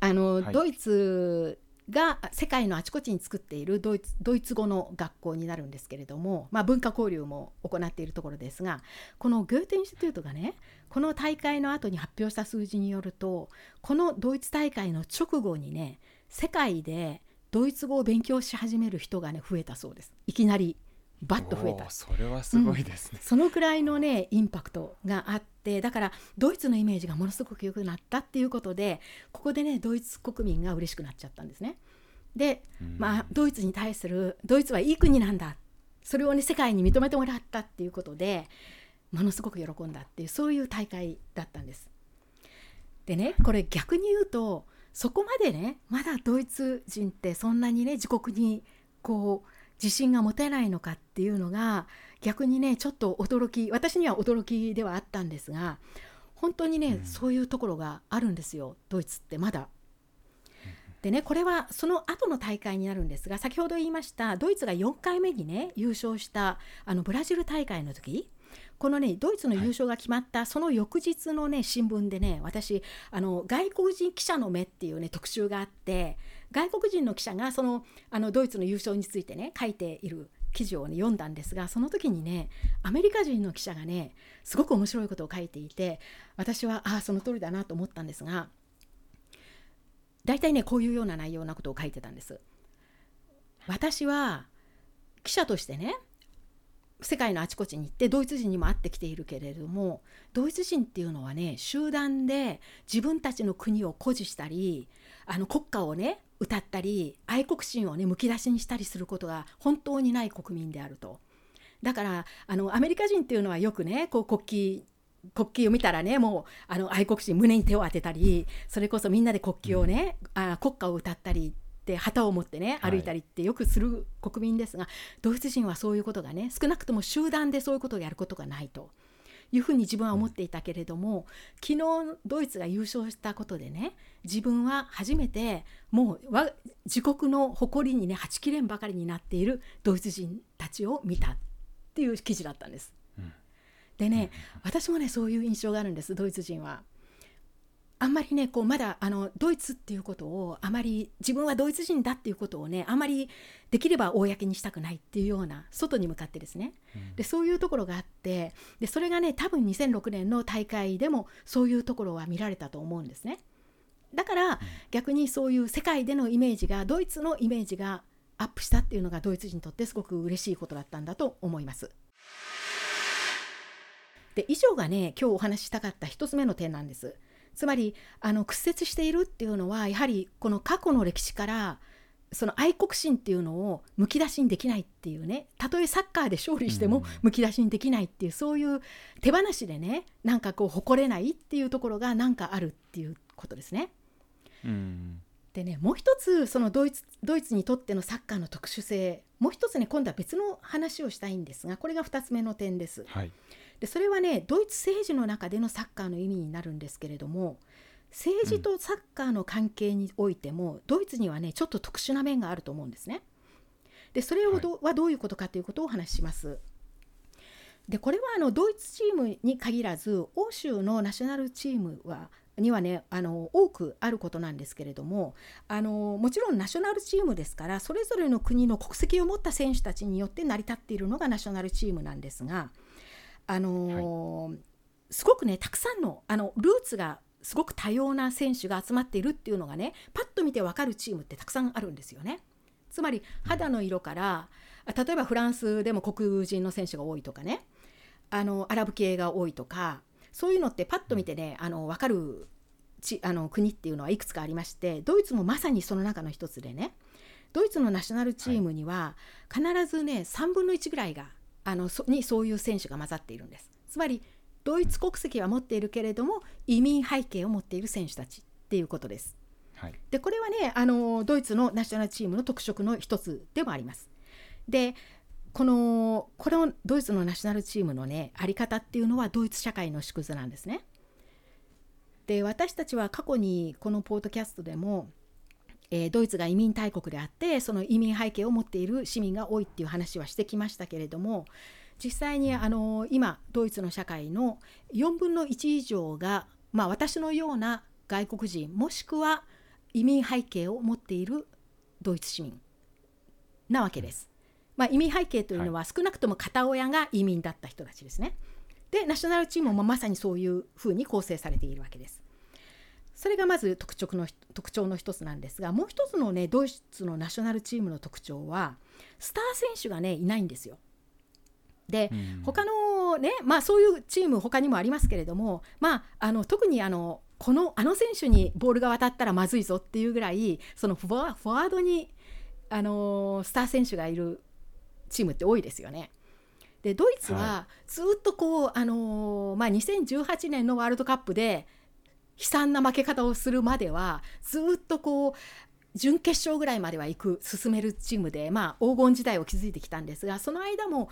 あの、はいドイツが世界のあちこちに作っているドイツドイツ語の学校になるんですけれども、まあ、文化交流も行っているところですがこのグーテ・インシュテュートがねこの大会の後に発表した数字によるとこのドイツ大会の直後にね世界でドイツ語を勉強し始める人がね増えたそうです。いきなりバッと増えた。それはすごいですね、そのくらいのねインパクトがあってだからドイツのイメージがものすごく良くなったっていうことでここでねドイツ国民が嬉しくなっちゃったんですね。で、うん。まあ、ドイツに対するドイツはいい国なんだ。それをね世界に認めてもらったっていうことでものすごく喜んだっていうそういう大会だったんです。でねこれ逆に言うとそこまでねまだドイツ人ってそんなにね自国にこう自信が持てないのかっていうのが逆にねちょっと驚き私には驚きではあったんですが本当にね、うんそういうところがあるんですよドイツってまだ。でねこれはその後の大会になるんですが先ほど言いましたドイツが4回目にね優勝したあのブラジル大会の時このねドイツの優勝が決まったその翌日のね新聞でね私あの外国人記者の目っていうね特集があって外国人の記者がそのあのドイツの優勝についてね書いている記事を、ね、読んだんですがその時にねアメリカ人の記者がねすごく面白いことを書いていて私はああその通りだなと思ったんですが大体ねこういうような内容なことを書いてたんです。私は記者としてね世界のあちこちに行ってドイツ人にも会ってきているけれどもドイツ人っていうのはね集団で自分たちの国を誇示したりあの国歌をね歌ったり愛国心をねむき出しにしたりすることが本当にない国民であると。だからあのアメリカ人っていうのはよくねこう国旗国旗を見たらねもうあの愛国心胸に手を当てたりそれこそみんなで国旗をね、うん、あ国歌を歌ったりって旗を持ってね歩いたりってよくする国民ですが、はい、ドイツ人はそういうことがね少なくとも集団でそういうことをやることがないと。いうふうに自分は思っていたけれども、昨日ドイツが優勝したことでね自分は初めてもう自国の誇りにねはちきれんばかりになっているドイツ人たちを見たっていう記事だったんです。うん、でね、私もねそういう印象があるんですドイツ人は。あんまりねこうまだあのドイツっていうことをあまり自分はドイツ人だっていうことをねあまりできれば公にしたくないっていうような外に向かってですね、うん、でそういうところがあってでそれがね多分2006年の大会でもそういうところは見られたと思うんですね。だから、逆にそういう世界でのイメージがドイツのイメージがアップしたっていうのがドイツ人にとってすごく嬉しいことだったんだと思います。で以上がね今日お話ししたかった1つ目の点なんです。つまりあの屈折しているっていうのはやはりこの過去の歴史からその愛国心っていうのをむき出しにできないっていうねたとえサッカーで勝利してもむき出しにできないっていう、そういう手放しでねなんかこう誇れないっていうところがなんかあるっていうことですね。うん、でねもう一つそのドイツドイツにとってのサッカーの特殊性もう一つね今度は別の話をしたいんですがこれが2つ目の点です。はいでそれはねドイツ政治の中でのサッカーの意味になるんですけれども政治とサッカーの関係においても、うん、ドイツにはねちょっと特殊な面があると思うんですね。でそれをど、はい、はどういうことかということをお話しします。でこれはあのドイツチームに限らず欧州のナショナルチームはにはねあの多くあることなんですけれどもあのもちろんナショナルチームですからそれぞれの国の国籍を持った選手たちによって成り立っているのがナショナルチームなんですがあのーはい、すごくねたくさんのあのルーツがすごく多様な選手が集まっているっていうのがねパッと見て分かるチームってたくさんあるんですよね。つまり肌の色から例えばフランスでも黒人の選手が多いとかね。あのアラブ系が多いとかそういうのってパッと見てねあの分かるちあの国っていうのはいくつかありましてドイツもまさにその中の一つでねドイツのナショナルチームには必ずね3分の1ぐらいがあのそにそういう選手が混ざっているんです。つまりドイツ国籍は持っているけれども移民背景を持っている選手たちっていうことです。はい、でこれはねあのドイツのナショナルチームの特色の一つでもあります。でこのこのドイツのナショナルチームのねあり方っていうのはドイツ社会の縮図なんですね。で私たちは過去にこのポートキャストでもえー、ドイツが移民大国であってその移民背景を持っている市民が多いっていう話はしてきましたけれども実際にあの今ドイツの社会の4分の1以上が、まあ、私のような外国人もしくは移民背景を持っているドイツ市民なわけです。まあ、移民背景というのは少なくとも片親が移民だった人たちですね。でナショナルチームもまさにそういうふうに構成されているわけです。それがまず特徴の特徴の一つなんですがもう一つのねドイツのナショナルチームの特徴はスター選手がねいないんですよ。で、うん、他のねまあそういうチーム他にもありますけれどもまああの特にあのこのあの選手にボールが渡ったらまずいぞっていうぐらいそのフォワードにあのスター選手がいるチームって多いですよね。でドイツはずっとこう、はい、あのまあ、2018年のワールドカップで悲惨な負け方をするまではずっとこう準決勝ぐらいまでは行く進めるチームで、まあ、黄金時代を築いてきたんですがその間も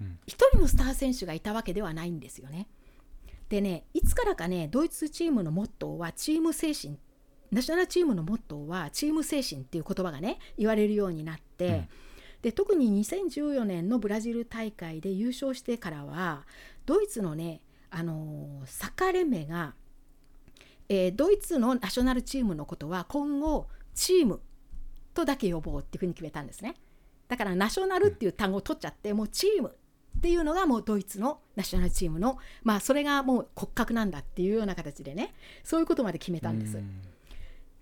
1人のスター選手がいたわけではないんですよね。でねいつからかねドイツチームのモットーはチーム精神ナショナルチームのモットーはチーム精神っていう言葉がね言われるようになって、うん、で特に2014年のブラジル大会で優勝してからはドイツのねあのサッカー連盟がえー、ドイツのナショナルチームのことは今後チームとだけ呼ぼうっていうふうに決めたんですね。だからナショナルっていう単語を取っちゃってもうチームっていうのがもうドイツのナショナルチームのまあそれがもう骨格なんだっていうような形でね。そういうことまで決めたんです。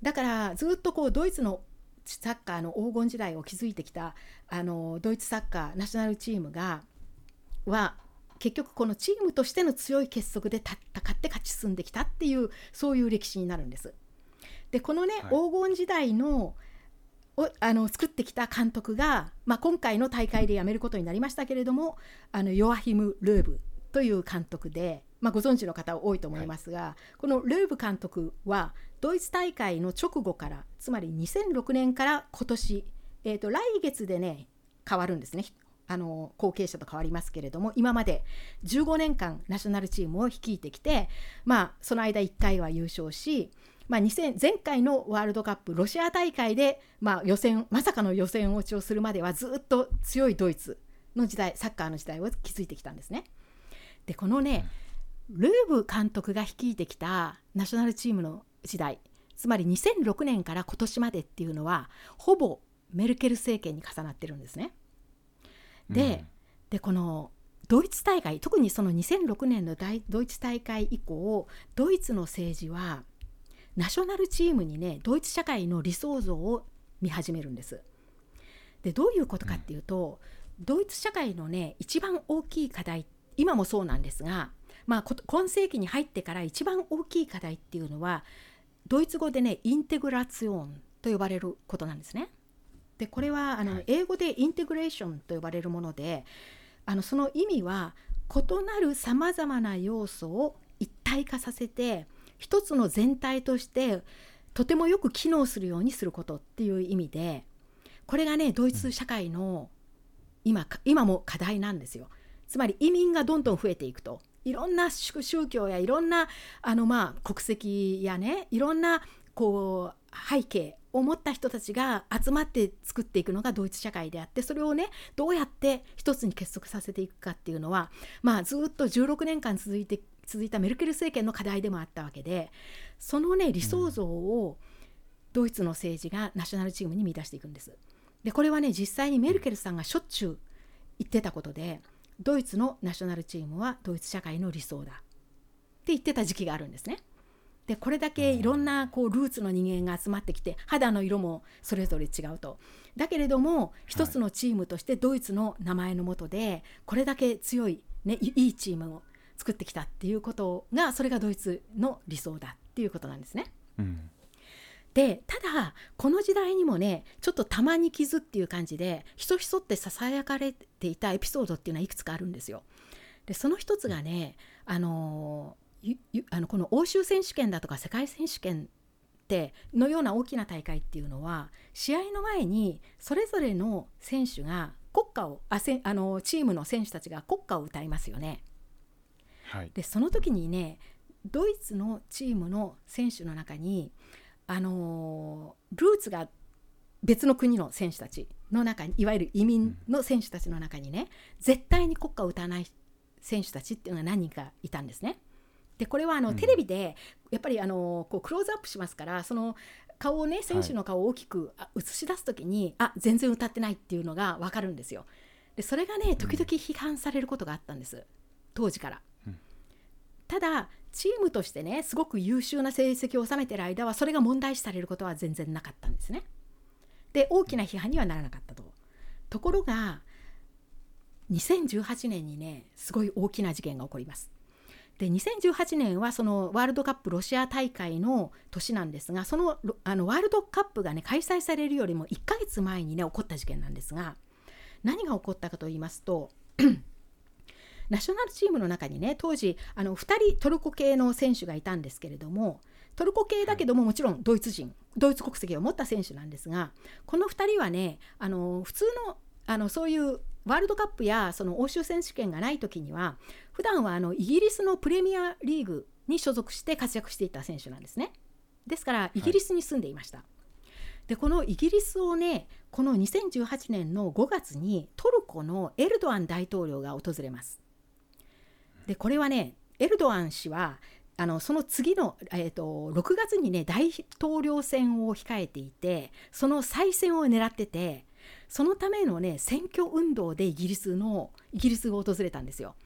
だからずっとこうドイツのサッカーの黄金時代を築いてきたあのドイツサッカーナショナルチームがは結局このチームとしての強い結束で戦って勝ち進んできたっていうそういう歴史になるんです。でこのね、はい、黄金時代のをあの作ってきた監督が、まあ、今回の大会で辞めることになりましたけれどもあのヨアヒム・ルーブという監督で、まあ、ご存知の方多いと思いますが、はい、このレーブ監督はドイツ大会の直後からつまり2006年から今年、えー、と来月でね変わるんですねあの後継者と変わりますけれども今まで15年間ナショナルチームを率いてきて、まあ、その間1回は優勝し、まあ、2000前回のワールドカップロシア大会で、まあ、予選まさかの予選落ちをするまではずっと強いドイツの時代サッカーの時代を築いてきたんですね。でこのねルーブ監督が率いてきたナショナルチームの時代つまり2006年から今年までっていうのはほぼメルケル政権に重なってるんですね。でうん、でこのドイツ大会特にその2006年のドイツ大会以降ドイツの政治はナショナルチームにねドイツ社会の理想像を見始めるんです。でどういうことかっていうと、うん、ドイツ社会のね一番大きい課題今もそうなんですが、まあ、今世紀に入ってから一番大きい課題っていうのはドイツ語でねインテグラツィオンと呼ばれることなんですね。でこれはあの、英語でインテグレーションと呼ばれるものであのその意味は異なるさまざまな要素を一体化させて一つの全体としてとてもよく機能するようにすることっていう意味でこれがねドイツ社会の今今も課題なんですよ。つまり移民がどんどん増えていくといろんな宗教やいろんなあのまあ国籍やねいろんなこう背景を持った人たちが集まって作っていくのがドイツ社会であってそれをねどうやって一つに結束させていくかっていうのはまあずっと16年間続いて続いたメルケル政権の課題でもあったわけでそのね理想像をドイツの政治がナショナルチームに見出していくんです。でこれはね実際にメルケルさんがしょっちゅう言ってたことでドイツのナショナルチームはドイツ社会の理想だって言ってた時期があるんですね。でこれだけいろんなこうルーツの人間が集まってきて肌の色もそれぞれ違うとだけれども一つのチームとしてドイツの名前のもとでこれだけ強い、ね、いいチームを作ってきたっていうことがそれがドイツの理想だっていうことなんですね。うんでただこの時代にもねちょっとたまに傷っていう感じでひそひそってささやかれていたエピソードっていうのはいくつかあるんですよ。でその一つがねあのあのこの欧州選手権だとか世界選手権ってのような大きな大会っていうのは試合の前にそれぞれの選手が国歌をあせあのチームの選手たちが国歌を歌いますよね。はい、でその時にねドイツのチームの選手の中にあのルーツが別の国の選手たちの中にいわゆる移民の選手たちの中にね、絶対に国歌を歌わない選手たちっていうのが何人かいたんですね。でこれはあの、うん、テレビでやっぱりあのこうクローズアップしますからその顔をね選手の顔を大きく映し出す時に、はい、あ全然歌ってないっていうのが分かるんですよ。でそれがね時々批判されることがあったんです当時から。うん、ただチームとしてねすごく優秀な成績を収めてる間はそれが問題視されることは全然なかったんですね。で大きな批判にはならなかったと。ところが2018年にねすごい大きな事件が起こります。で2018年はそのワールドカップロシア大会の年なんですがそのあのワールドカップがね開催されるよりも1ヶ月前にね起こった事件なんですが何が起こったかと言いますと ナショナルチームの中にね当時あの2人トルコ系の選手がいたんですけれどもトルコ系だけどももちろんドイツ人ドイツ国籍を持った選手なんですがこの2人はねあの普通のあのそういうワールドカップやその欧州選手権がない時には普段はあのイギリスのプレミアリーグに所属して活躍していた選手なんですね。ですからイギリスに住んでいました。はい、でこのイギリスをねこの2018年の5月にトルコのエルドアン大統領が訪れます。でこれはねエルドアン氏はあのその次の、えーと、6月にね大統領選を控えていてその再選を狙っててそのためのね選挙運動でイギリスのイギリスを訪れたんですよ。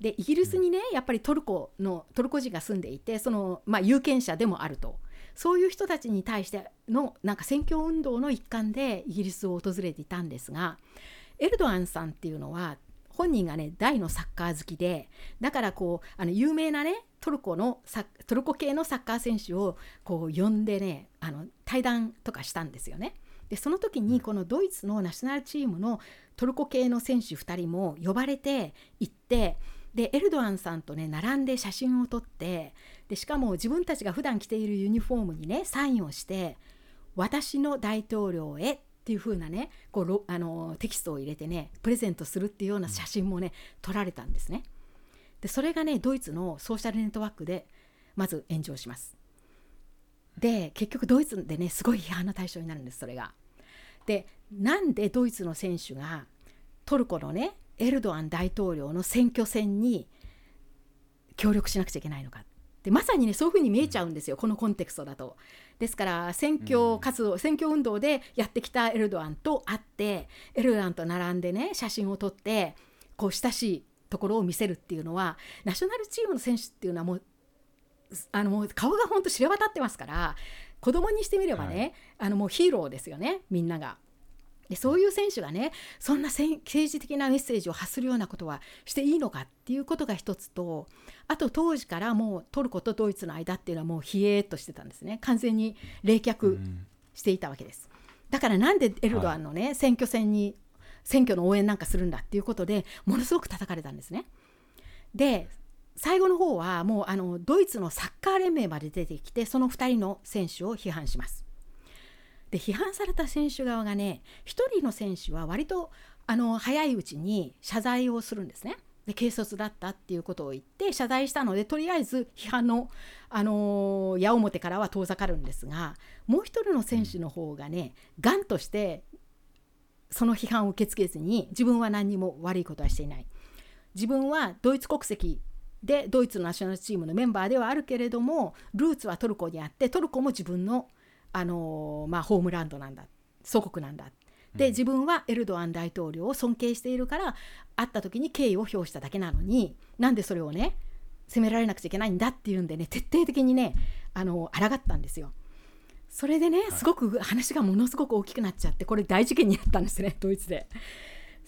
でイギリスにねやっぱりトルコのトルコ人が住んでいてその、まあ、有権者でもあるとそういう人たちに対してのなんか選挙運動の一環でイギリスを訪れていたんですがエルドアンさんっていうのは本人がね大のサッカー好きでだからこうあの有名なねトルコのトルコ系のサッカー選手をこう呼んでねあの対談とかしたんですよね。でその時にこのドイツのナショナルチームのトルコ系の選手2人も呼ばれて行ってでエルドアンさんとね並んで写真を撮ってでしかも自分たちが普段着ているユニフォームにねサインをして「私の大統領へ」っていう風なねこうあのテキストを入れてねプレゼントするっていうような写真もね撮られたんですね。でそれがねドイツのソーシャルネットワークでまず炎上します。で結局ドイツでねすごい批判の対象になるんですそれが。でなんでドイツの選手がトルコのねエルドアン大統領の選挙戦に協力しなくちゃいけないのかでまさにねそういうふうに見えちゃうんですよ、このコンテクストだと。ですから選挙活動、うん、選挙運動でやってきたエルドアンと会ってエルドアンと並んでね写真を撮ってこう親しいところを見せるっていうのはナショナルチームの選手っていうのはもうあのもう顔が本当知れ渡ってますから子供にしてみればね、はい、あのもうヒーローですよねみんなが。でそういう選手がねそんな政治的なメッセージを発するようなことはしていいのかっていうことが一つとあと当時からもうトルコとドイツの間っていうのはもう冷えっとしてたんですね完全に冷却していたわけです。だからなんでエルドアンのね、はい、選挙戦に選挙の応援なんかするんだっていうことでものすごく叩かれたんですね。で最後の方はもうあのドイツのサッカー連盟まで出てきてその2人の選手を批判します。で批判された選手側がね1人の選手は割とあの早いうちに謝罪をするんですね。で軽率だったっていうことを言って謝罪したのでとりあえず批判の、あの、矢面からは遠ざかるんですがもう一人の選手の方がねがんとしてその批判を受け付けずに自分は何にも悪いことはしていない自分はドイツ国籍でドイツのナショナルチームのメンバーではあるけれどもルーツはトルコにあってトルコも自分の、あのー、まあ、ホームランドなんだ祖国なんだで自分はエルドアン大統領を尊敬しているから会った時に敬意を表しただけなのになんでそれをね責められなくちゃいけないんだっていうんでね徹底的にねあの抗ったんですよ。それでねすごく話がものすごく大きくなっちゃってこれ大事件になったんですねドイツで。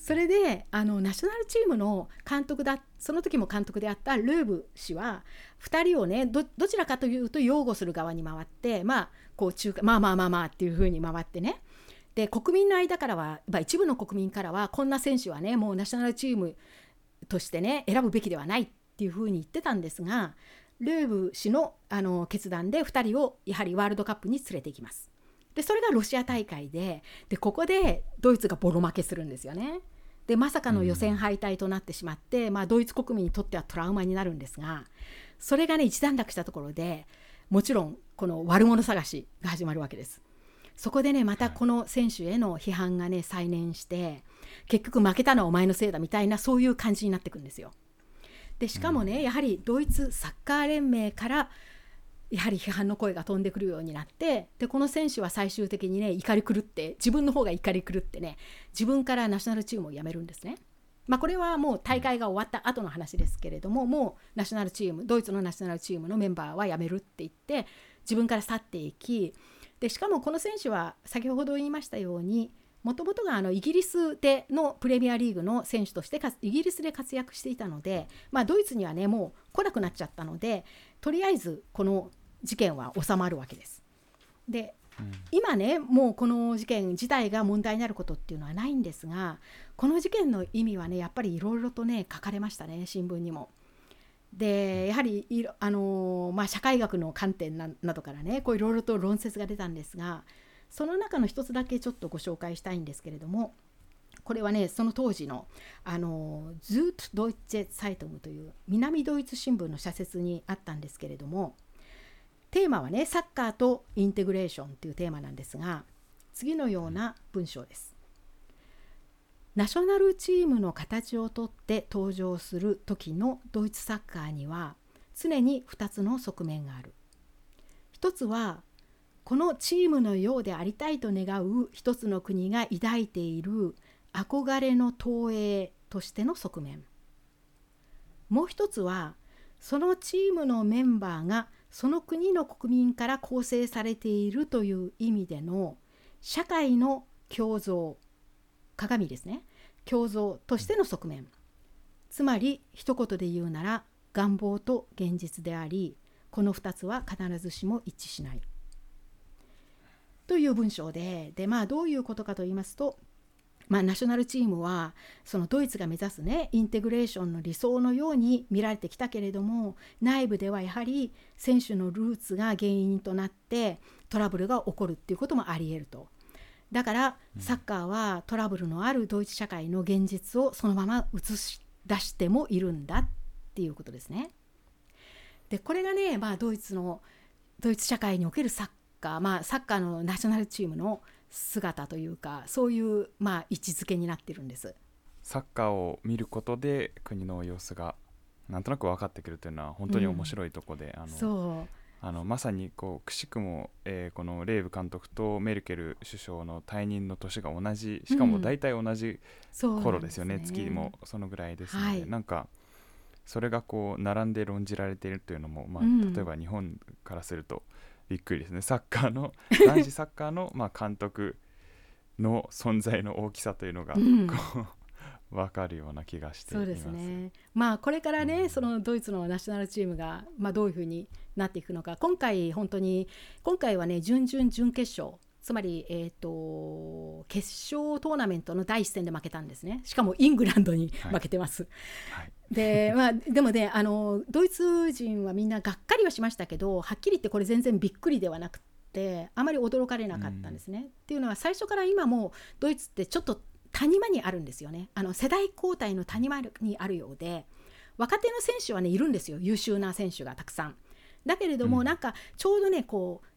それであのナショナルチームの監督だその時も監督であったルーブ氏は2人をねどちらかというと擁護する側に回ってまあこう中華まあまあまあまあっていうふうに回ってねで国民の間からは、まあ、一部の国民からはこんな選手はねもうナショナルチームとしてね選ぶべきではないっていうふうに言ってたんですがルーブ氏のあの決断で2人をやはりワールドカップに連れていきます。でそれがロシア大会ででここでドイツがボロ負けするんですよね。でまさかの予選敗退となってしまって、うん、まあ、ドイツ国民にとってはトラウマになるんですがそれがね一段落したところでもちろんこの悪者探しが始まるわけです。そこでねまたこの選手への批判がね再燃して結局負けたのはお前のせいだみたいなそういう感じになっていくんですよ。でしかもね、やはりドイツサッカー連盟からやはり批判の声が飛んでくるようになってでこの選手は最終的にね怒り狂って自分の方が怒り狂ってね自分からナショナルチームを辞めるんですね。まあ、これはもう大会が終わった後の話ですけれどももうナショナルチームドイツのナショナルチームのメンバーは辞めるって言って自分から去っていきでしかもこの選手は先ほど言いましたようにもともとがあのイギリスでのプレミアリーグの選手としてイギリスで活躍していたので、まあ、ドイツにはねもう来なくなっちゃったのでとりあえずこの事件は収まるわけです。で、うん、今ねもうこの事件自体が問題になることっていうのはないんですがこの事件の意味はねやっぱりいろいろとね書かれましたね新聞にも。でやはりいあの、まあ、社会学の観点などからねいろいろと論説が出たんですがその中の一つだけちょっとご紹介したいんですけれどもこれはねその当時のあのズート・ドイツェ・サイトムという南ドイツ新聞の社説にあったんですけれどもテーマはねサッカーとインテグレーションというテーマなんですが次のような文章です。ナショナルチームの形をとって登場する時のドイツサッカーには常に2つの側面がある。一つはこのチームのようでありたいと願う一つの国が抱いている憧れの投影としての側面。もう一つはそのチームのメンバーがその国の国民から構成されているという意味での社会の共造鏡ですね。共造としての側面。つまり一言で言うなら願望と現実でありこの2つは必ずしも一致しない。という文章ででまあどういうことかと言いますとまあ、ナショナルチームはそのドイツが目指すねインテグレーションの理想のように見られてきたけれども内部ではやはり選手のルーツが原因となってトラブルが起こるっていうこともありえると。だからサッカーはトラブルのあるドイツ社会の現実をそのまま映し出してもいるんだっていうことですね。でこれがね、まあ、ドイツのドイツ社会におけるサッカー、まあ、サッカーのナショナルチームの姿というかそういう、まあ、位置づけになってるんです。サッカーを見ることで国の様子がなんとなく分かってくるというのは本当に面白いとこで、うん、あのあのまさにこうくしくも、えー、このレーブ監督とメルケル首相の退任の年が同じしかも大体同じ頃ですよねうん、ね。月もそのぐらいですので、はい、なんかそれがこう並んで論じられているというのも、まあ、例えば日本からするとびっくりですね。サッカーの 男子サッカーのまあ監督の存在の大きさというのが、うん、こう分かるような気がしてそうですね。まあこれからね、うん、そのドイツのナショナルチームがまあどういうふうになっていくのか。今回本当に今回はね準々準決勝つまり、えーと、決勝トーナメントの第一戦で負けたんですね。しかもイングランドに負けてます。はい。はい、でまあ、でもねあのドイツ人はみんながっかりはしましたけどはっきり言ってこれ全然びっくりではなくてあまり驚かれなかったんですね。うん、っていうのは最初から今もドイツってちょっと谷間にあるんですよね。あの世代交代の谷間にあるようで若手の選手はねいるんですよ。優秀な選手がたくさん。だけれども、うん、なんかちょうどねこう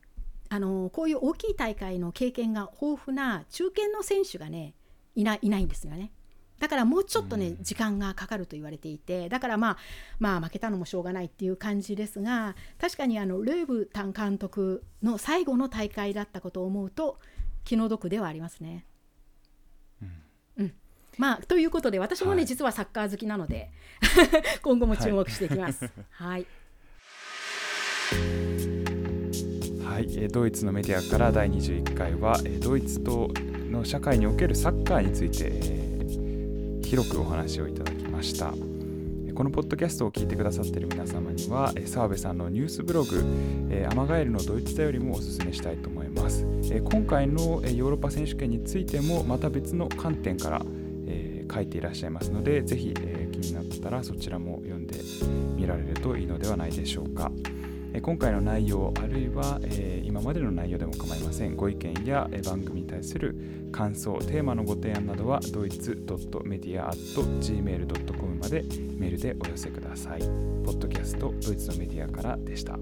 あのこういう大きい大会の経験が豊富な中堅の選手がねいないないんですよね。だからもうちょっとね、時間がかかると言われていてだからまあまあ負けたのもしょうがないっていう感じですが確かにあのルーブタン監督の最後の大会だったことを思うと気の毒ではありますね。うん、うん、まあということで私もね、はい、実はサッカー好きなので 今後も注目していきます。はい、はいはい、ドイツのメディアから第21回はドイツとの社会におけるサッカーについて、えー、広くお話をいただきましたこのポッドキャストを聞いてくださっている皆様には澤部さんのニュースブログ「アマガエルのドイツだよりもおすすめしたいと思います今回のヨーロッパ選手権についてもまた別の観点から書いていらっしゃいますのでぜひ気になったらそちらも読んでみられるといいのではないでしょうか。今回の内容あるいは、え今までの内容でも構いません。ご意見や、番組に対する感想テーマのご提案などはドイツ .media.gmail.com までメールでお寄せください。ポッドキャストドイツのメディアからでした。